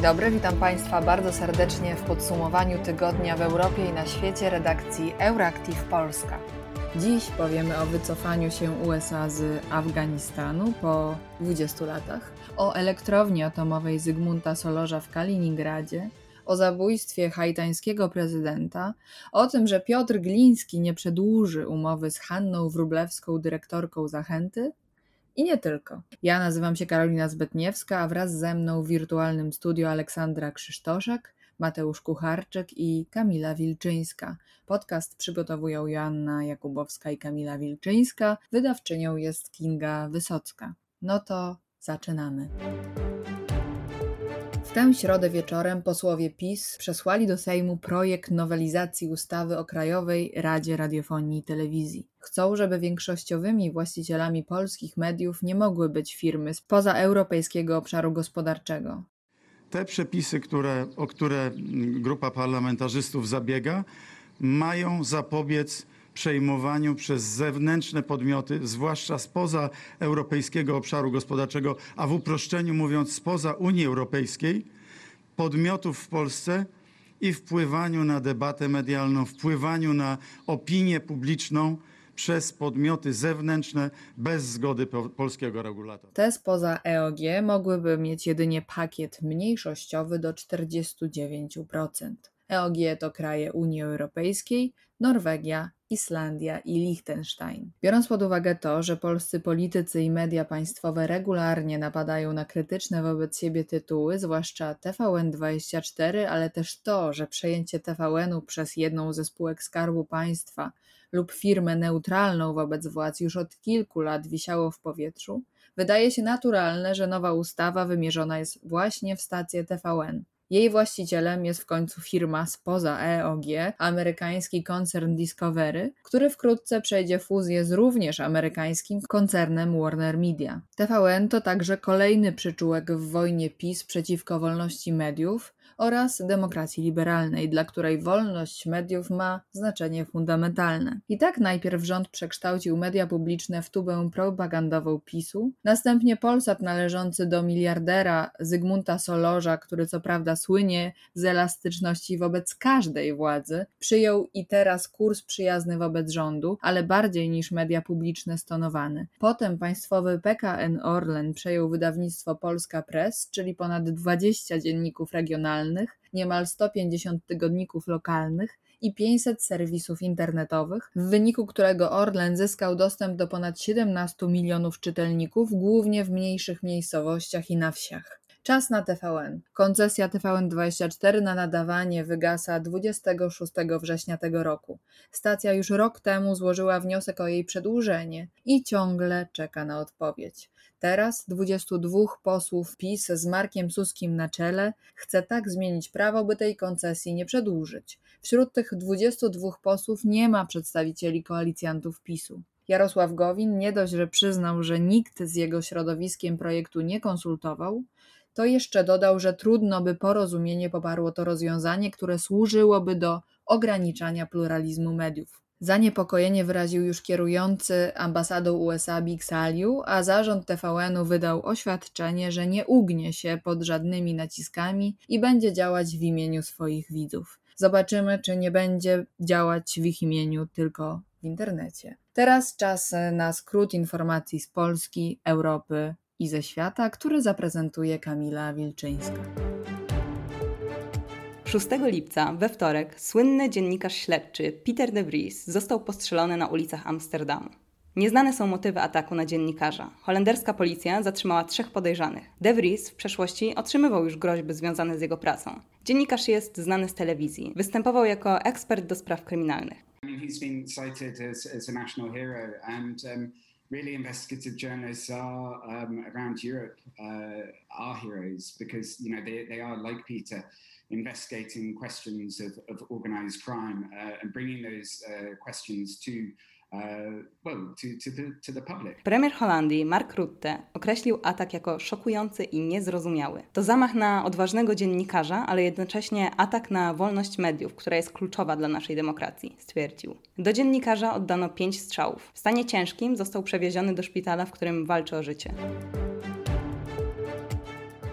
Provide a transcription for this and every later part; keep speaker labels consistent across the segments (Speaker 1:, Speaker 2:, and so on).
Speaker 1: Dzień dobry, witam Państwa bardzo serdecznie w podsumowaniu tygodnia w Europie i na świecie redakcji Euractiv Polska. Dziś powiemy o wycofaniu się USA z Afganistanu po 20 latach, o elektrowni atomowej Zygmunta Solorza w Kaliningradzie, o zabójstwie haitańskiego prezydenta, o tym, że Piotr Gliński nie przedłuży umowy z Hanną Wrublewską, dyrektorką Zachęty, i nie tylko. Ja nazywam się Karolina Zbetniewska, a wraz ze mną w wirtualnym studio Aleksandra Krzysztoszek, Mateusz Kucharczyk i Kamila Wilczyńska. Podcast przygotowują Joanna Jakubowska i Kamila Wilczyńska. Wydawczynią jest Kinga Wysocka. No to zaczynamy. W tę środę wieczorem posłowie PiS przesłali do Sejmu projekt nowelizacji ustawy o Krajowej Radzie Radiofonii i Telewizji. Chcą, żeby większościowymi właścicielami polskich mediów nie mogły być firmy spoza europejskiego obszaru gospodarczego.
Speaker 2: Te przepisy, które, o które grupa parlamentarzystów zabiega, mają zapobiec przejmowaniu przez zewnętrzne podmioty, zwłaszcza spoza europejskiego obszaru gospodarczego, a w uproszczeniu mówiąc spoza Unii Europejskiej, podmiotów w Polsce i wpływaniu na debatę medialną, wpływaniu na opinię publiczną przez podmioty zewnętrzne bez zgody polskiego regulatora.
Speaker 1: Te spoza EOG mogłyby mieć jedynie pakiet mniejszościowy do 49%. EOG to kraje Unii Europejskiej, Norwegia, Islandia i Liechtenstein. Biorąc pod uwagę to, że polscy politycy i media państwowe regularnie napadają na krytyczne wobec siebie tytuły, zwłaszcza TVN24, ale też to, że przejęcie TVN-u przez jedną ze spółek Skarbu Państwa lub firmę neutralną wobec władz już od kilku lat wisiało w powietrzu, wydaje się naturalne, że nowa ustawa wymierzona jest właśnie w stację TVN. Jej właścicielem jest w końcu firma spoza EOG, amerykański koncern Discovery, który wkrótce przejdzie fuzję z również amerykańskim koncernem Warner Media. TVN to także kolejny przyczółek w wojnie PiS przeciwko wolności mediów, oraz demokracji liberalnej, dla której wolność mediów ma znaczenie fundamentalne. I tak najpierw rząd przekształcił media publiczne w tubę propagandową PiSu, następnie Polsat należący do miliardera Zygmunta Solorza, który co prawda słynie z elastyczności wobec każdej władzy, przyjął i teraz kurs przyjazny wobec rządu, ale bardziej niż media publiczne stonowany. Potem państwowy PKN Orlen przejął wydawnictwo Polska Press, czyli ponad 20 dzienników regionalnych, niemal 150 tygodników lokalnych i 500 serwisów internetowych, w wyniku którego Orlen zyskał dostęp do ponad 17 milionów czytelników, głównie w mniejszych miejscowościach i na wsiach. Czas na TVN. Koncesja TVN24 na nadawanie wygasa 26 września tego roku. Stacja już rok temu złożyła wniosek o jej przedłużenie i ciągle czeka na odpowiedź. Teraz 22 posłów PiS z Markiem Suskim na czele chce tak zmienić prawo, by tej koncesji nie przedłużyć. Wśród tych 22 posłów nie ma przedstawicieli koalicjantów PiSu. Jarosław Gowin nie dość, że przyznał, że nikt z jego środowiskiem projektu nie konsultował, to jeszcze dodał, że trudno by porozumienie poparło to rozwiązanie, które służyłoby do ograniczania pluralizmu mediów. Zaniepokojenie wyraził już kierujący ambasadą USA Big Saliu, a zarząd TVN-u wydał oświadczenie, że nie ugnie się pod żadnymi naciskami i będzie działać w imieniu swoich widzów. Zobaczymy, czy nie będzie działać w ich imieniu tylko w internecie. Teraz czas na skrót informacji z Polski, Europy i ze świata, który zaprezentuje Kamila Wilczyńska.
Speaker 3: 6 lipca, we wtorek, słynny dziennikarz śledczy Peter de Vries został postrzelony na ulicach Amsterdamu. Nieznane są motywy ataku na dziennikarza. Holenderska policja zatrzymała trzech podejrzanych. De Vries w przeszłości otrzymywał już groźby związane z jego pracą. Dziennikarz jest znany z telewizji. Występował jako ekspert do spraw kryminalnych. He's been cited as, a national hero and um, really investigative journalists are um, around Europe uh, are heroes because you know they, they are like Peter investigating questions of, of organized crime uh, and bringing those uh, questions to uh, Premier Holandii Mark Rutte określił atak jako szokujący i niezrozumiały. To zamach na odważnego dziennikarza, ale jednocześnie atak na wolność mediów, która jest kluczowa dla naszej demokracji, stwierdził. Do dziennikarza oddano pięć strzałów. W stanie ciężkim został przewieziony do szpitala, w którym walczy o życie.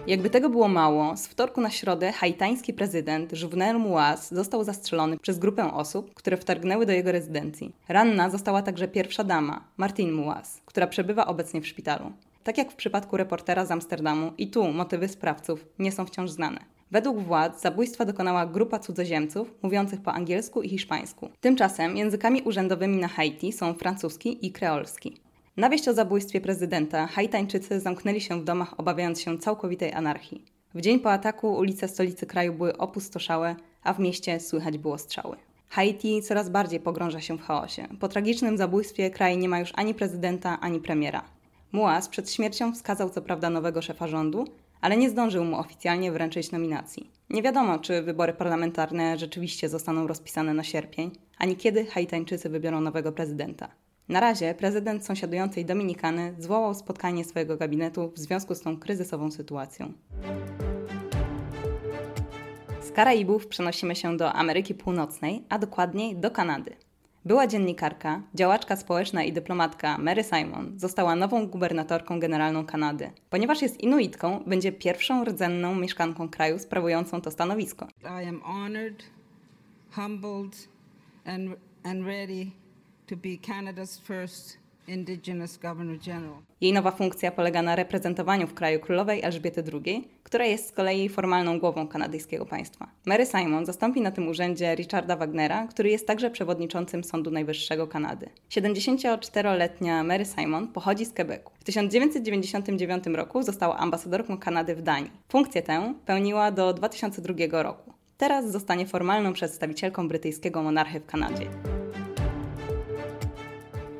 Speaker 3: Jakby tego było mało, z wtorku na środę haitański prezydent Juvenel Muaz został zastrzelony przez grupę osób, które wtargnęły do jego rezydencji. Ranna została także pierwsza dama, Martine Muaz, która przebywa obecnie w szpitalu. Tak jak w przypadku reportera z Amsterdamu, i tu motywy sprawców nie są wciąż znane. Według władz zabójstwa dokonała grupa cudzoziemców mówiących po angielsku i hiszpańsku. Tymczasem językami urzędowymi na Haiti są francuski i kreolski. Na wieść o zabójstwie prezydenta Haitańczycy zamknęli się w domach, obawiając się całkowitej anarchii. W dzień po ataku ulice stolicy kraju były opustoszałe, a w mieście słychać było strzały. Haiti coraz bardziej pogrąża się w chaosie. Po tragicznym zabójstwie kraj nie ma już ani prezydenta, ani premiera. Muaz przed śmiercią wskazał co prawda nowego szefa rządu, ale nie zdążył mu oficjalnie wręczyć nominacji. Nie wiadomo, czy wybory parlamentarne rzeczywiście zostaną rozpisane na sierpień, ani kiedy Haitańczycy wybiorą nowego prezydenta. Na razie prezydent sąsiadującej Dominikany zwołał spotkanie swojego gabinetu w związku z tą kryzysową sytuacją. Z Karaibów przenosimy się do Ameryki Północnej, a dokładniej do Kanady. Była dziennikarka, działaczka społeczna i dyplomatka Mary Simon została nową gubernatorką generalną Kanady. Ponieważ jest Inuitką, będzie pierwszą rdzenną mieszkanką kraju sprawującą to stanowisko.
Speaker 4: I am honored, humbled, and, and ready to be Canada's first Indigenous Governor General.
Speaker 3: Jej nowa funkcja polega na reprezentowaniu w kraju królowej Elżbiety II, która jest z kolei formalną głową kanadyjskiego państwa. Mary Simon zastąpi na tym urzędzie Richarda Wagnera, który jest także przewodniczącym Sądu Najwyższego Kanady. 74-letnia Mary Simon pochodzi z Quebecu. W 1999 roku została ambasadorką Kanady w Danii. Funkcję tę pełniła do 2002 roku. Teraz zostanie formalną przedstawicielką brytyjskiego monarchy w Kanadzie.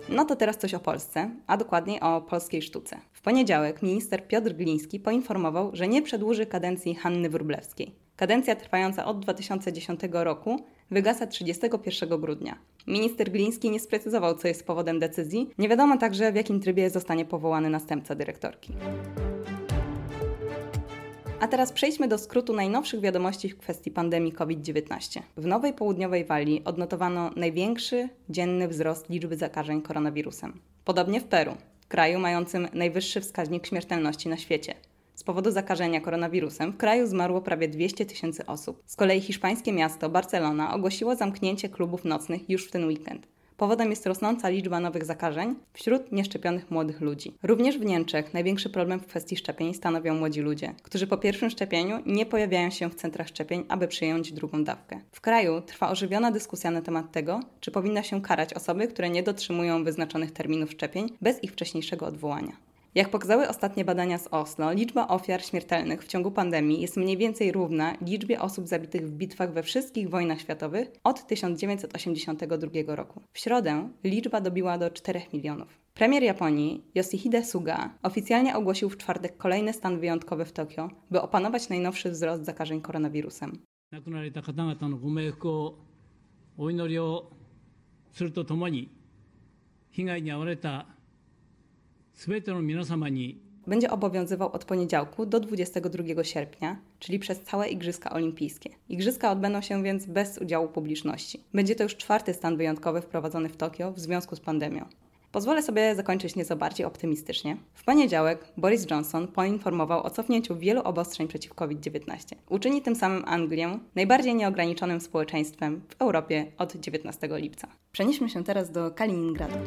Speaker 3: No to teraz coś o Polsce, a dokładniej o polskiej sztuce. W poniedziałek minister Piotr Gliński poinformował, że nie przedłuży kadencji Hanny Wróblewskiej. Kadencja trwająca od 2010 roku wygasa 31 grudnia. Minister Gliński nie sprecyzował, co jest powodem decyzji. Nie wiadomo także, w jakim trybie zostanie powołany następca dyrektorki. A teraz przejdźmy do skrótu najnowszych wiadomości w kwestii pandemii COVID-19. W Nowej Południowej Walii odnotowano największy dzienny wzrost liczby zakażeń koronawirusem. Podobnie w Peru, kraju mającym najwyższy wskaźnik śmiertelności na świecie. Z powodu zakażenia koronawirusem w kraju zmarło prawie 200 tysięcy osób. Z kolei hiszpańskie miasto Barcelona ogłosiło zamknięcie klubów nocnych już w ten weekend. Powodem jest rosnąca liczba nowych zakażeń wśród nieszczepionych młodych ludzi. Również w Niemczech największy problem w kwestii szczepień stanowią młodzi ludzie, którzy po pierwszym szczepieniu nie pojawiają się w centrach szczepień, aby przyjąć drugą dawkę. W kraju trwa ożywiona dyskusja na temat tego, czy powinna się karać osoby, które nie dotrzymują wyznaczonych terminów szczepień bez ich wcześniejszego odwołania. Jak pokazały ostatnie badania z Oslo, liczba ofiar śmiertelnych w ciągu pandemii jest mniej więcej równa liczbie osób zabitych w bitwach we wszystkich wojnach światowych od 1982 roku. W środę liczba dobiła do 4 milionów. Premier Japonii Yoshihide Suga oficjalnie ogłosił w czwartek kolejny stan wyjątkowy w Tokio, by opanować najnowszy wzrost zakażeń koronawirusem.
Speaker 5: 亡くなられた方々のご冥福をお祈りをするとともに被害に遭われたすべての皆様に
Speaker 3: będzie obowiązywał od poniedziałku do 22 sierpnia, czyli przez całe Igrzyska Olimpijskie. Igrzyska odbędą się więc bez udziału publiczności. Będzie to już czwarty stan wyjątkowy wprowadzony w Tokio w związku z pandemią. Pozwolę sobie zakończyć nieco bardziej optymistycznie. W poniedziałek Boris Johnson poinformował o cofnięciu wielu obostrzeń przeciw COVID-19. Uczyni tym samym Anglię najbardziej nieograniczonym społeczeństwem w Europie od 19 lipca. Przenieśmy się teraz do Kaliningradu.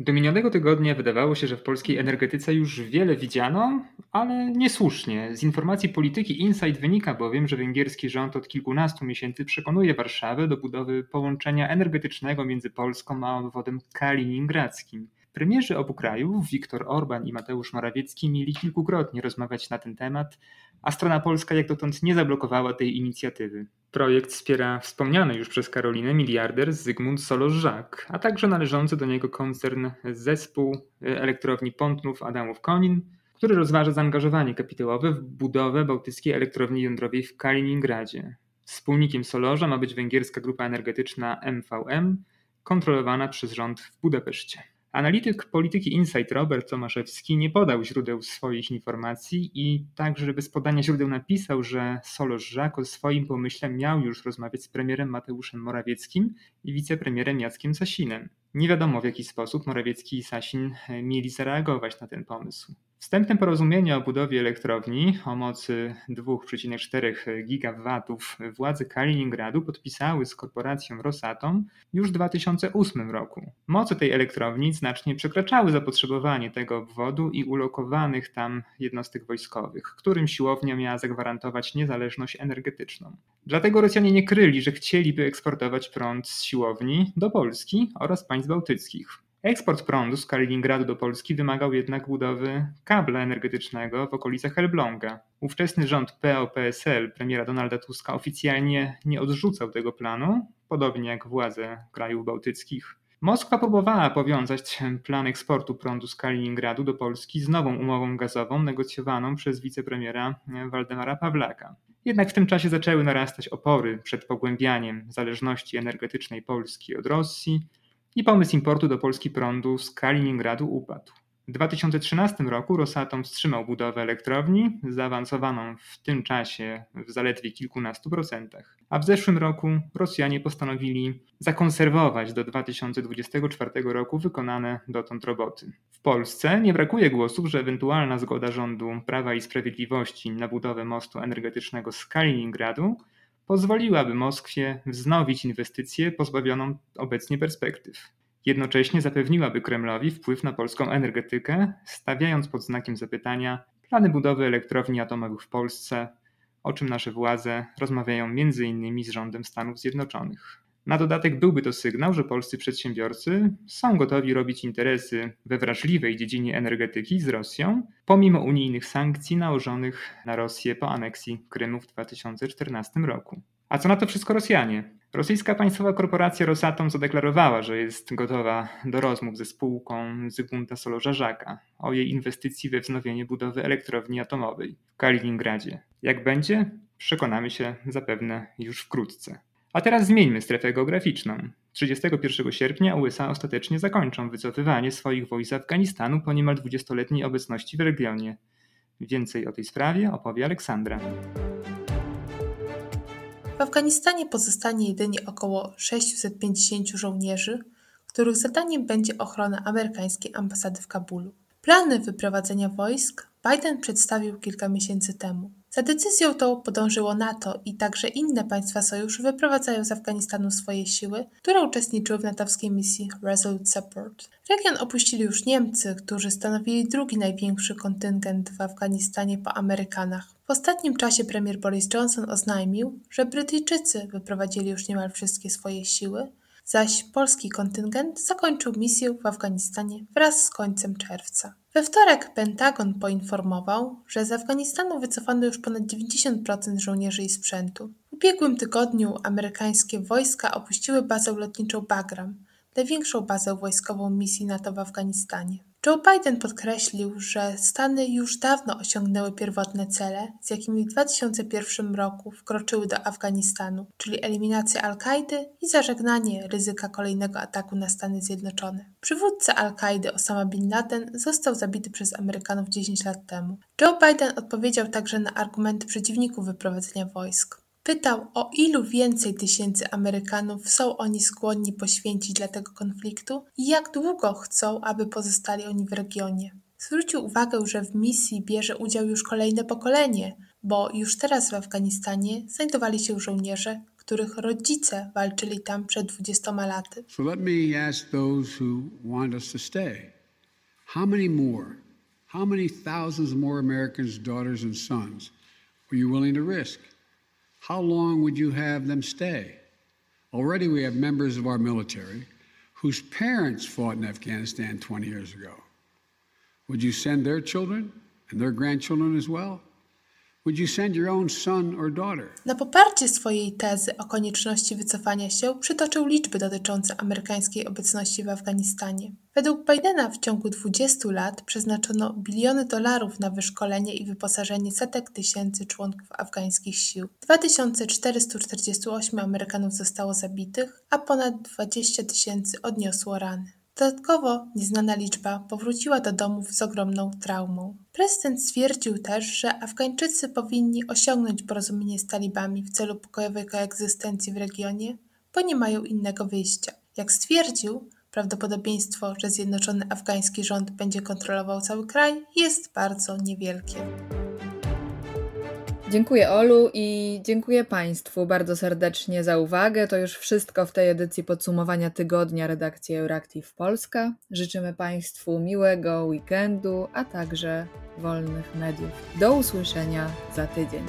Speaker 6: Do minionego tygodnia wydawało się, że w polskiej energetyce już wiele widziano, ale niesłusznie. Z informacji polityki Insight wynika bowiem, że węgierski rząd od kilkunastu miesięcy przekonuje Warszawę do budowy połączenia energetycznego między Polską a obwodem kaliningradzkim. Premierzy obu krajów, Viktor Orban i Mateusz Morawiecki, mieli kilkukrotnie rozmawiać na ten temat, a strona polska jak dotąd nie zablokowała tej inicjatywy. Projekt wspiera wspomniany już przez Karolinę miliarder Zygmunt Solorz-Żak, a także należący do niego koncern Zespół Elektrowni Pątnów Adamów-Konin, który rozważa zaangażowanie kapitałowe w budowę bałtyckiej elektrowni jądrowej w Kaliningradzie. Wspólnikiem Solorza ma być węgierska grupa energetyczna MVM, kontrolowana przez rząd w Budapeszcie. Analityk polityki Insight Robert Tomaszewski nie podał źródeł swoich informacji i także bez podania źródeł napisał, że Solos Żak o swoim pomyśle miał już rozmawiać z premierem Mateuszem Morawieckim i wicepremierem Jackiem Sasinem. Nie wiadomo w jaki sposób Morawiecki i Sasin mieli zareagować na ten pomysł. Wstępne porozumienie o budowie elektrowni o mocy 2,4 gigawatów władze Kaliningradu podpisały z korporacją Rosatom już w 2008 roku. Moce tej elektrowni znacznie przekraczały zapotrzebowanie tego obwodu i ulokowanych tam jednostek wojskowych, którym siłownia miała zagwarantować niezależność energetyczną. Dlatego Rosjanie nie kryli, że chcieliby eksportować prąd z siłowni do Polski oraz państw bałtyckich. Eksport prądu z Kaliningradu do Polski wymagał jednak budowy kabla energetycznego w okolicach Elbląga. Ówczesny rząd PO-PSL premiera Donalda Tuska oficjalnie nie odrzucał tego planu, podobnie jak władze krajów bałtyckich. Moskwa próbowała powiązać plan eksportu prądu z Kaliningradu do Polski z nową umową gazową negocjowaną przez wicepremiera Waldemara Pawlaka. Jednak w tym czasie zaczęły narastać opory przed pogłębianiem zależności energetycznej Polski od Rosji i pomysł importu do Polski prądu z Kaliningradu upadł. W 2013 roku Rosatom wstrzymał budowę elektrowni, zaawansowaną w tym czasie w zaledwie kilkunastu procentach. A w zeszłym roku Rosjanie postanowili zakonserwować do 2024 roku wykonane dotąd roboty. W Polsce nie brakuje głosów, że ewentualna zgoda rządu Prawa i Sprawiedliwości na budowę mostu energetycznego z Kaliningradu pozwoliłaby Moskwie wznowić inwestycję pozbawioną obecnie perspektyw. Jednocześnie zapewniłaby Kremlowi wpływ na polską energetykę, stawiając pod znakiem zapytania plany budowy elektrowni atomowych w Polsce, o czym nasze władze rozmawiają m.in. z rządem Stanów Zjednoczonych. Na dodatek byłby to sygnał, że polscy przedsiębiorcy są gotowi robić interesy we wrażliwej dziedzinie energetyki z Rosją, pomimo unijnych sankcji nałożonych na Rosję po aneksji Krymu w 2014 roku. A co na to wszystko Rosjanie? Rosyjska państwowa korporacja Rosatom zadeklarowała, że jest gotowa do rozmów ze spółką Zygmunta Solożarzaka o jej inwestycji we wznowienie budowy elektrowni atomowej w Kaliningradzie. Jak będzie? Przekonamy się zapewne już wkrótce. A teraz zmieńmy strefę geograficzną. 31 sierpnia USA ostatecznie zakończą wycofywanie swoich wojsk z Afganistanu po niemal 20-letniej obecności w regionie. Więcej o tej sprawie opowie Aleksandra.
Speaker 7: W Afganistanie pozostanie jedynie około 650 żołnierzy, których zadaniem będzie ochrona amerykańskiej ambasady w Kabulu. Plany wyprowadzenia wojsk Biden przedstawił kilka miesięcy temu. Za decyzją tą podążyło NATO i także inne państwa sojuszu wyprowadzają z Afganistanu swoje siły, które uczestniczyły w natowskiej misji Resolute Support. Region opuścili już Niemcy, którzy stanowili drugi największy kontyngent w Afganistanie po Amerykanach. W ostatnim czasie premier Boris Johnson oznajmił, że Brytyjczycy wyprowadzili już niemal wszystkie swoje siły, zaś polski kontyngent zakończył misję w Afganistanie wraz z końcem czerwca. We wtorek Pentagon poinformował, że z Afganistanu wycofano już ponad 90% żołnierzy i sprzętu. W ubiegłym tygodniu amerykańskie wojska opuściły bazę lotniczą Bagram, największą bazę wojskową misji NATO w Afganistanie. Joe Biden podkreślił, że Stany już dawno osiągnęły pierwotne cele, z jakimi w 2001 roku wkroczyły do Afganistanu, czyli eliminacja Al-Kaidy i zażegnanie ryzyka kolejnego ataku na Stany Zjednoczone. Przywódca Al-Kaidy Osama Bin Laden został zabity przez Amerykanów 10 lat temu. Joe Biden odpowiedział także na argumenty przeciwników wyprowadzenia wojsk. Pytał, o ilu więcej tysięcy Amerykanów są oni skłonni poświęcić dla tego konfliktu i jak długo chcą, aby pozostali oni w regionie. Zwrócił uwagę, że w misji bierze udział już kolejne pokolenie, bo już teraz w Afganistanie znajdowali się żołnierze, których rodzice walczyli tam przed 20 laty.
Speaker 8: So let me ask those who want us to stay. How many more? How many thousands more Americans, daughters and sons are you willing to risk? How long would you have them stay? Already we have members of our military whose parents fought in Afghanistan 20 years ago. Would you send their children and their grandchildren as well?
Speaker 7: Na poparcie swojej tezy o konieczności wycofania się przytoczył liczby dotyczące amerykańskiej obecności w Afganistanie. Według Bidena w ciągu 20 lat przeznaczono biliony dolarów na wyszkolenie i wyposażenie setek tysięcy członków afgańskich sił. 2448 Amerykanów zostało zabitych, a ponad 20 tysięcy odniosło rany. Dodatkowo nieznana liczba powróciła do domów z ogromną traumą. Prezydent stwierdził też, że Afgańczycy powinni osiągnąć porozumienie z talibami w celu pokojowej koegzystencji w regionie, bo nie mają innego wyjścia. Jak stwierdził, prawdopodobieństwo, że zjednoczony afgański rząd będzie kontrolował cały kraj, jest bardzo niewielkie.
Speaker 1: Dziękuję Olu i dziękuję Państwu bardzo serdecznie za uwagę. To już wszystko w tej edycji podsumowania tygodnia redakcji Euractiv Polska. Życzymy Państwu miłego weekendu, a także wolnych mediów. Do usłyszenia za tydzień.